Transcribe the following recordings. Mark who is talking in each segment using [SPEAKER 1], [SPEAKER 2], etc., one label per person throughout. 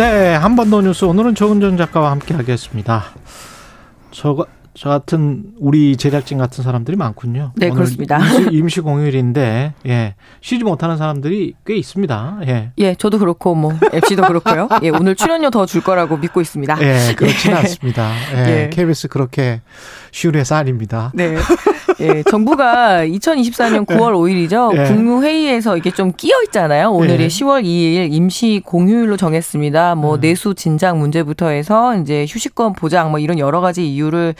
[SPEAKER 1] 네, 한 번 더 뉴스 오늘은 조은정 작가와 함께 하겠습니다. 저, 저 같은 우리 제작진 같은 사람들이 많군요.
[SPEAKER 2] 네, 그렇습니다.
[SPEAKER 1] 임시, 임시 공휴일인데 예, 쉬지 못하는 사람들이 꽤 있습니다. 예.
[SPEAKER 2] 예, 저도 그렇고 뭐 MC도 그렇고요. 예, 오늘 출연료 더 줄 거라고 믿고 있습니다.
[SPEAKER 1] 예, 그렇지는
[SPEAKER 2] 예.
[SPEAKER 1] 않습니다. 예,
[SPEAKER 2] 예.
[SPEAKER 1] KBS 그렇게 쉬울의 쌀입니다.
[SPEAKER 2] 네. 예, 정부가 2024년 9월 5일이죠.
[SPEAKER 1] 예.
[SPEAKER 2] 국무회의에서 이게 좀 끼어 있잖아요. 오늘이
[SPEAKER 1] 예.
[SPEAKER 2] 10월 2일 임시 공휴일로 정했습니다. 뭐
[SPEAKER 1] 음.
[SPEAKER 2] 내수 진작 문제부터 해서 이제 휴식권 보장 뭐 이런 여러 가지 이유를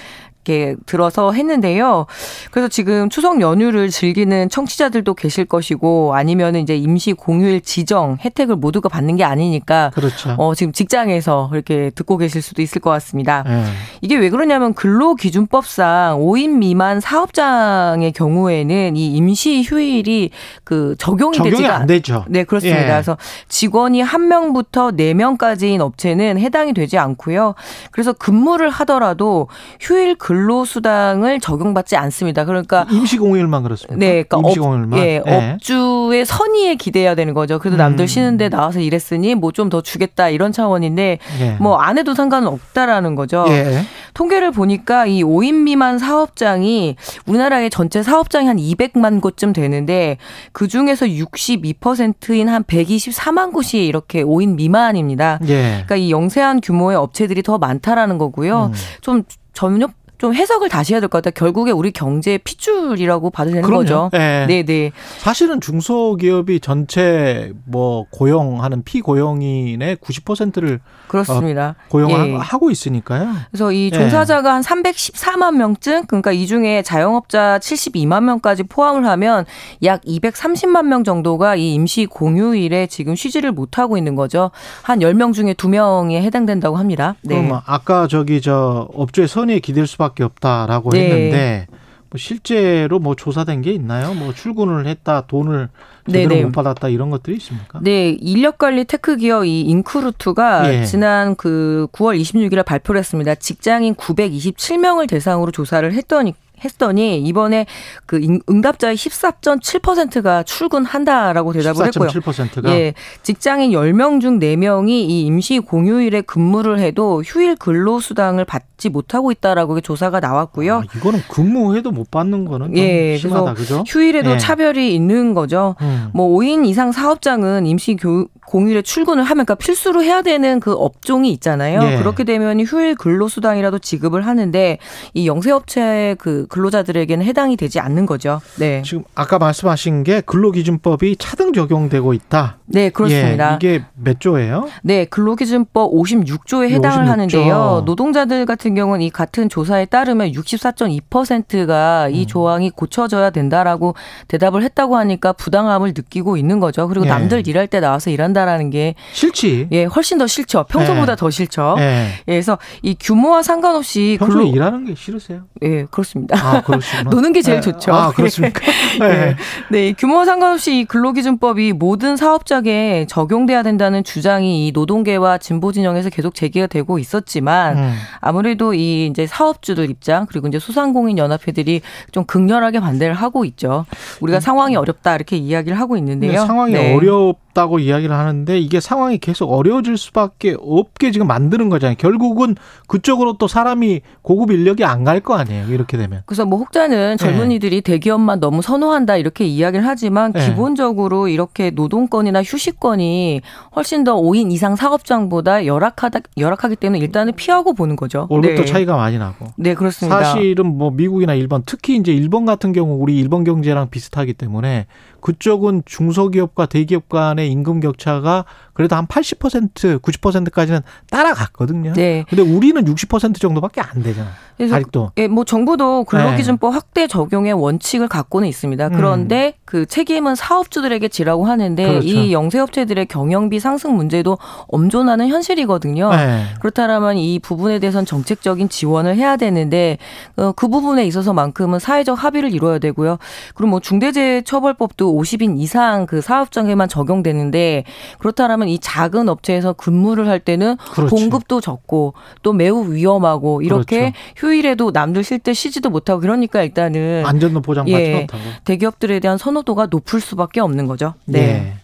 [SPEAKER 2] 이렇게 들어서 했는데요. 그래서 지금 추석 연휴를 즐기는 청취자들도 계실 것이고 아니면 이제 임시 공휴일 지정 혜택을 모두가 받는 게 아니니까
[SPEAKER 1] 그렇죠.
[SPEAKER 2] 어, 지금 직장에서 이렇게 듣고 계실 수도 있을 것 같습니다.
[SPEAKER 1] 예.
[SPEAKER 2] 이게 왜 그러냐면 근로기준법상 5인 미만 사업장의 경우에는 이 임시 휴일이 그 적용이,
[SPEAKER 1] 적용이
[SPEAKER 2] 되지가
[SPEAKER 1] 안 되죠.
[SPEAKER 2] 네, 그렇습니다.
[SPEAKER 1] 예.
[SPEAKER 2] 그래서 직원이 한 명부터 네 명까지인 업체는 해당이 되지 않고요. 그래서 근무를 하더라도 휴일 근로 수당을 적용받지 않습니다. 그러니까
[SPEAKER 1] 임시 공휴일만 그렇습니다.
[SPEAKER 2] 네, 그러니까
[SPEAKER 1] 임시
[SPEAKER 2] 업,
[SPEAKER 1] 공휴일만.
[SPEAKER 2] 예, 업주의 선의에 기대야 되는 거죠. 그래도 남들
[SPEAKER 1] 음.
[SPEAKER 2] 쉬는데 나와서 일했으니 뭐 좀 더 주겠다 이런 차원인데
[SPEAKER 1] 예.
[SPEAKER 2] 뭐안 해도 상관은 없다라는 거죠.
[SPEAKER 1] 예.
[SPEAKER 2] 통계를 보니까 이 5인 미만 사업장이 우리나라의 전체 사업장이 한 200만 곳쯤 되는데 그 중에서 62%인 한 124만 곳이 이렇게 5인 미만입니다.
[SPEAKER 1] 예.
[SPEAKER 2] 그러니까 이 영세한 규모의 업체들이 더 많다라는 거고요.
[SPEAKER 1] 음.
[SPEAKER 2] 좀 전혀 좀 해석을 다시 해야 될 것 같아요. 결국에 우리 경제의 핏줄이라고 봐도 되는
[SPEAKER 1] 그럼요.
[SPEAKER 2] 거죠.
[SPEAKER 1] 예.
[SPEAKER 2] 네, 네.
[SPEAKER 1] 사실은 중소기업이 전체 뭐 고용하는 피고용인의 90%를
[SPEAKER 2] 그렇습니다. 예.
[SPEAKER 1] 고용하고 있으니까요.
[SPEAKER 2] 그래서 이
[SPEAKER 1] 예.
[SPEAKER 2] 종사자가 한 314만 명쯤, 그러니까 이 중에 자영업자 72만 명까지 포함을 하면 약 230만 명 정도가 이 임시 공휴일에 지금 쉬지를 못하고 있는 거죠. 한 10명 중에 2명에 해당된다고 합니다. 네.
[SPEAKER 1] 그럼 아까 저기 저 업주의 선의에 기댈 수밖에 없다라고
[SPEAKER 2] 네.
[SPEAKER 1] 했는데 뭐 실제로 뭐 조사된 게 있나요? 뭐 출근을 했다 돈을 제대로
[SPEAKER 2] 네네.
[SPEAKER 1] 못 받았다 이런 것들이 있습니까?
[SPEAKER 2] 네, 인력 관리 테크 기업 이 인크루트가
[SPEAKER 1] 예.
[SPEAKER 2] 지난 그 9월 26일에 발표를 했습니다. 직장인 927명을 대상으로 조사를 했더니 했더니 이번에 그 인- 응답자의 14.7%가 출근한다라고 대답을 했고요.
[SPEAKER 1] 14.7%가
[SPEAKER 2] 예, 직장인 10명 중 4명이 이 임시 공휴일에 근무를 해도 휴일 근로 수당을 받지 못하고 있다라고 조사가 나왔고요.
[SPEAKER 1] 아, 이거는 근무해도 못 받는 거는 좀
[SPEAKER 2] 예,
[SPEAKER 1] 심하다 그죠?
[SPEAKER 2] 휴일에도
[SPEAKER 1] 예.
[SPEAKER 2] 차별이 있는 거죠.
[SPEAKER 1] 음.
[SPEAKER 2] 뭐 5인 이상 사업장은 임시 교, 공휴일에 출근을 하면 그러니까 필수로 해야 되는 그 업종이 있잖아요.
[SPEAKER 1] 예.
[SPEAKER 2] 그렇게 되면 휴일 근로 수당이라도 지급을 하는데 이 영세 업체 그 근로자들에게는 해당이 되지 않는 거죠. 네.
[SPEAKER 1] 지금 아까 말씀하신 게 근로기준법이 차등 적용되고 있다.
[SPEAKER 2] 네, 그렇습니다.
[SPEAKER 1] 예, 이게 몇 조예요?
[SPEAKER 2] 네, 근로기준법 56조에 해당을
[SPEAKER 1] 56조.
[SPEAKER 2] 하는데요. 노동자들 같은 경우는 이 같은 조사에 따르면 64.2%가 이
[SPEAKER 1] 음.
[SPEAKER 2] 조항이 고쳐져야 된다라고 대답을 했다고 하니까 부당함을 느끼고 있는 거죠. 그리고
[SPEAKER 1] 예.
[SPEAKER 2] 남들 일할 때 나와서 일한다라는 게
[SPEAKER 1] 싫지.
[SPEAKER 2] 예, 훨씬 더 싫죠. 평소보다
[SPEAKER 1] 예.
[SPEAKER 2] 더 싫죠.
[SPEAKER 1] 예.
[SPEAKER 2] 예, 그래서 이 규모와 상관없이
[SPEAKER 1] 평소에
[SPEAKER 2] 근로
[SPEAKER 1] 일하는 게 싫으세요?
[SPEAKER 2] 예, 그렇습니다.
[SPEAKER 1] 아.
[SPEAKER 2] 노는 게 제일
[SPEAKER 1] 예.
[SPEAKER 2] 좋죠.
[SPEAKER 1] 아, 그렇습니까?
[SPEAKER 2] 네.
[SPEAKER 1] 예.
[SPEAKER 2] 네, 이 규모와 상관없이 이 근로기준법이 모든 사업장에 적용돼야 된다는 주장이 이 노동계와 진보 진영에서 계속 제기가 되고 있었지만
[SPEAKER 1] 음.
[SPEAKER 2] 아무래도 이 이제 사업주들 입장 그리고 이제 소상공인 연합회들이 좀 극렬하게 반대를 하고 있죠. 우리가 상황이 어렵다 이렇게 이야기를 하고 있는데요.
[SPEAKER 1] 상황이
[SPEAKER 2] 네.
[SPEAKER 1] 어렵다고 이야기를 하는데 이게 상황이 계속 어려워질 수밖에 없게 지금 만드는 거잖아요. 결국은 그쪽으로 또 사람이 고급 인력이 안 갈 거 아니에요. 이렇게 되면.
[SPEAKER 2] 그래서 뭐 혹자는 젊은이들이 대기업만 너무 선호한다 이렇게 이야기를 하지만
[SPEAKER 1] 네.
[SPEAKER 2] 기본적으로 이렇게 노동권이나 휴식권이 훨씬 더 5인 이상 사업장보다 열악하다 열악하기 때문에 일단은 피하고 보는 거죠.
[SPEAKER 1] 월급도
[SPEAKER 2] 네.
[SPEAKER 1] 차이가 많이 나고.
[SPEAKER 2] 네, 그렇습니다.
[SPEAKER 1] 사실은 뭐 미국이나 일본 특히 이제 일본 같은 경우 우리 일본 경제랑 비슷하기 때문에 그쪽은 중소기업과 대기업 간의 임금 격차가 그래도 한 80% 90%까지는 따라갔거든요.
[SPEAKER 2] 네.
[SPEAKER 1] 근데 우리는 60% 정도밖에 안 되잖아.
[SPEAKER 2] 그래서
[SPEAKER 1] 아직도.
[SPEAKER 2] 예, 뭐 정부도 근로기준법 확대 적용의 원칙을 갖고는 있습니다.
[SPEAKER 1] 음.
[SPEAKER 2] 그런데 그 책임은 사업주들에게 지라고 하는데
[SPEAKER 1] 그렇죠.
[SPEAKER 2] 이 영세업체들의 경영비 상승 문제도 엄존하는 현실이거든요.
[SPEAKER 1] 네.
[SPEAKER 2] 그렇다면 이 부분에 대해서는 정책적인 지원을 해야 되는데 어, 그 부분에 있어서만큼은 사회적 합의를 이뤄야 되고요. 그리고 뭐 중대재해처벌법도 50인 이상 그 사업장에만 적용되는데 그렇다면 이 작은 업체에서 근무를 할 때는
[SPEAKER 1] 그렇죠.
[SPEAKER 2] 봉급도 적고 또 매우 위험하고 이렇게
[SPEAKER 1] 그렇죠.
[SPEAKER 2] 휴일에도 남들 쉴 때 쉬지도 못하고 그러니까 일단은
[SPEAKER 1] 안전도 보장받지
[SPEAKER 2] 예.
[SPEAKER 1] 못하고.
[SPEAKER 2] 대기업들에 대한 선호도가 높을 수밖에 없는 거죠. 네.
[SPEAKER 1] 예.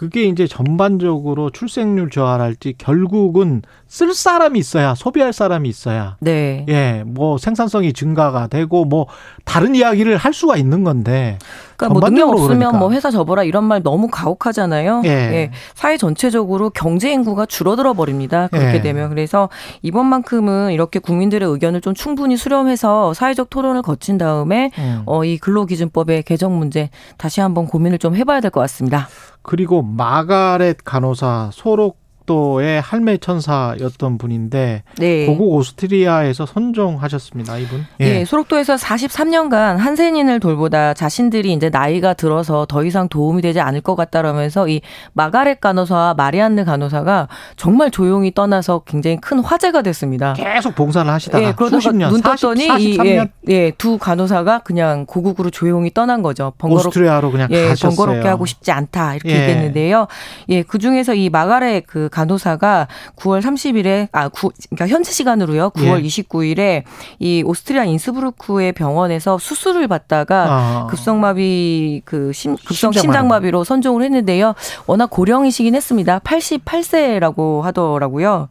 [SPEAKER 1] 그게 이제 전반적으로 출생률 저하랄지 결국은 쓸 사람이 있어야 소비할 사람이 있어야
[SPEAKER 2] 네.
[SPEAKER 1] 예, 뭐 생산성이 증가가 되고 뭐 다른 이야기를 할 수가 있는 건데
[SPEAKER 2] 그러니까 뭐 능력 없으면
[SPEAKER 1] 그러니까.
[SPEAKER 2] 뭐 회사 접어라 이런 말 너무 가혹하잖아요.
[SPEAKER 1] 예.
[SPEAKER 2] 사회 전체적으로 경제 인구가 줄어들어 버립니다. 그렇게
[SPEAKER 1] 예.
[SPEAKER 2] 되면 그래서 이번만큼은 이렇게 국민들의 의견을 좀 충분히 수렴해서 사회적 토론을 거친 다음에
[SPEAKER 1] 음.
[SPEAKER 2] 어, 이 근로기준법의 개정 문제 다시 한번 고민을 좀 해봐야 될 것 같습니다.
[SPEAKER 1] 그리고 마가렛 간호사 소록 도의 할매 천사였던 분인데
[SPEAKER 2] 네.
[SPEAKER 1] 고국 오스트리아에서 선종하셨습니다. 이분.
[SPEAKER 2] 예, 소록도에서 43년간 한센인을 돌보다 자신들이 이제 나이가 들어서 더 이상 도움이 되지 않을 것 같다라면서 이 마가렛 간호사와 마리안느 간호사가 정말 조용히 떠나서 굉장히 큰 화제가 됐습니다.
[SPEAKER 1] 계속 봉사를 하시다가
[SPEAKER 2] 예, 그러다가
[SPEAKER 1] 년,
[SPEAKER 2] 눈
[SPEAKER 1] 40,
[SPEAKER 2] 떴더니 이
[SPEAKER 1] 43년
[SPEAKER 2] 예, 예, 두 간호사가 그냥 고국으로 조용히 떠난 거죠. 번거롭
[SPEAKER 1] 오스트리아로 그냥
[SPEAKER 2] 예,
[SPEAKER 1] 가셨어요.
[SPEAKER 2] 번거롭게 하고 싶지 않다 이렇게
[SPEAKER 1] 예.
[SPEAKER 2] 얘기했는데요. 예, 그 중에서 이 마가렛 그 간호사가 9월 30일에 아, 구, 그러니까 현지 시간으로요. 9월
[SPEAKER 1] 예.
[SPEAKER 2] 29일에 이 오스트리아 인스부르크의 병원에서 수술을 받다가
[SPEAKER 1] 아.
[SPEAKER 2] 급성마비 그 심, 급성
[SPEAKER 1] 심장마비.
[SPEAKER 2] 심장마비로 선종을 했는데요. 워낙 고령이시긴 했습니다. 88세라고 하더라고요.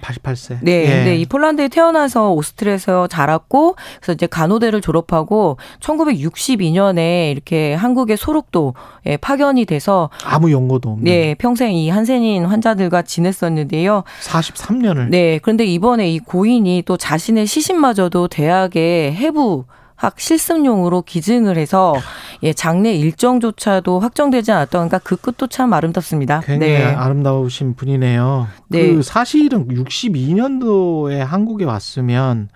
[SPEAKER 1] 88세.
[SPEAKER 2] 네,
[SPEAKER 1] 예.
[SPEAKER 2] 근데 이 폴란드에 태어나서 오스트리아에서 자랐고 그래서 이제 간호대를 졸업하고 1962년에 이렇게 한국의 소록도에 파견이 돼서
[SPEAKER 1] 아무 연고도 없는
[SPEAKER 2] 네, 평생 이 한센인 환자들과 지냈었는데요.
[SPEAKER 1] 43년을
[SPEAKER 2] 네, 그런데 이번에 이 고인이 또 자신의 시신마저도 대학의 해부 학 실습용으로 기증을 해서 예, 장례 일정조차도 확정되지 않았던 그러니까 그 끝도 참 아름답습니다.
[SPEAKER 1] 굉장히
[SPEAKER 2] 네.
[SPEAKER 1] 아름다우신 분이네요.
[SPEAKER 2] 네.
[SPEAKER 1] 그 사실은 62년도에 한국에 왔으면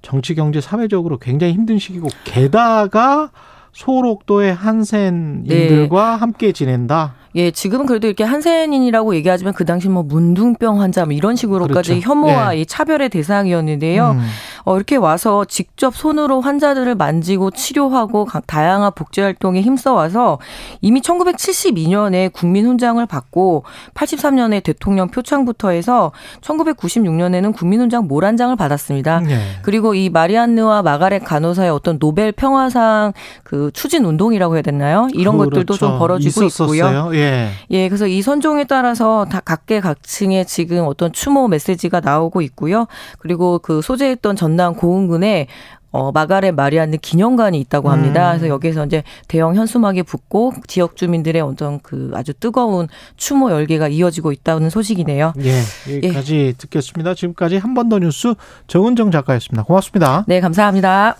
[SPEAKER 1] 정치, 경제, 사회적으로 굉장히 힘든 시기고 게다가 소록도의 한센인들과
[SPEAKER 2] 네.
[SPEAKER 1] 함께 지낸다.
[SPEAKER 2] 예, 지금은 그래도 이렇게 한센인이라고 얘기하지만 그 당시 뭐 문둥병 환자 뭐 이런 식으로까지
[SPEAKER 1] 그렇죠.
[SPEAKER 2] 혐오와
[SPEAKER 1] 예.
[SPEAKER 2] 이 차별의 대상이었는데요.
[SPEAKER 1] 음.
[SPEAKER 2] 어, 이렇게 와서 직접 손으로 환자들을 만지고 치료하고 각 다양한 복지 활동에 힘써와서 이미 1972년에 국민훈장을 받고 83년에 대통령 표창부터 해서 1996년에는 국민훈장 모란장을 받았습니다.
[SPEAKER 1] 예.
[SPEAKER 2] 그리고 이 마리안느와 마가렛 간호사의 어떤 노벨 평화상 그 추진 운동이라고 해야 되나요? 이런 것들도 좀
[SPEAKER 1] 그렇죠.
[SPEAKER 2] 벌어지고 있고요.
[SPEAKER 1] 있었어요. 예.
[SPEAKER 2] 예, 그래서 이 선종에 따라서 다 각계 각층의 지금 어떤 추모 메시지가 나오고 있고요. 그리고 그 소재했던 전남 고흥군에 어, 마가렛 마리안느 기념관이 있다고 합니다.
[SPEAKER 1] 음.
[SPEAKER 2] 그래서 여기서 이제 대형 현수막이 붙고 지역 주민들의 어떤 그 아주 뜨거운 추모 열기가 이어지고 있다는 소식이네요.
[SPEAKER 1] 예. 여기까지 듣겠습니다. 지금까지 한 번 더 뉴스 정은정 작가였습니다. 고맙습니다.
[SPEAKER 2] 네, 감사합니다.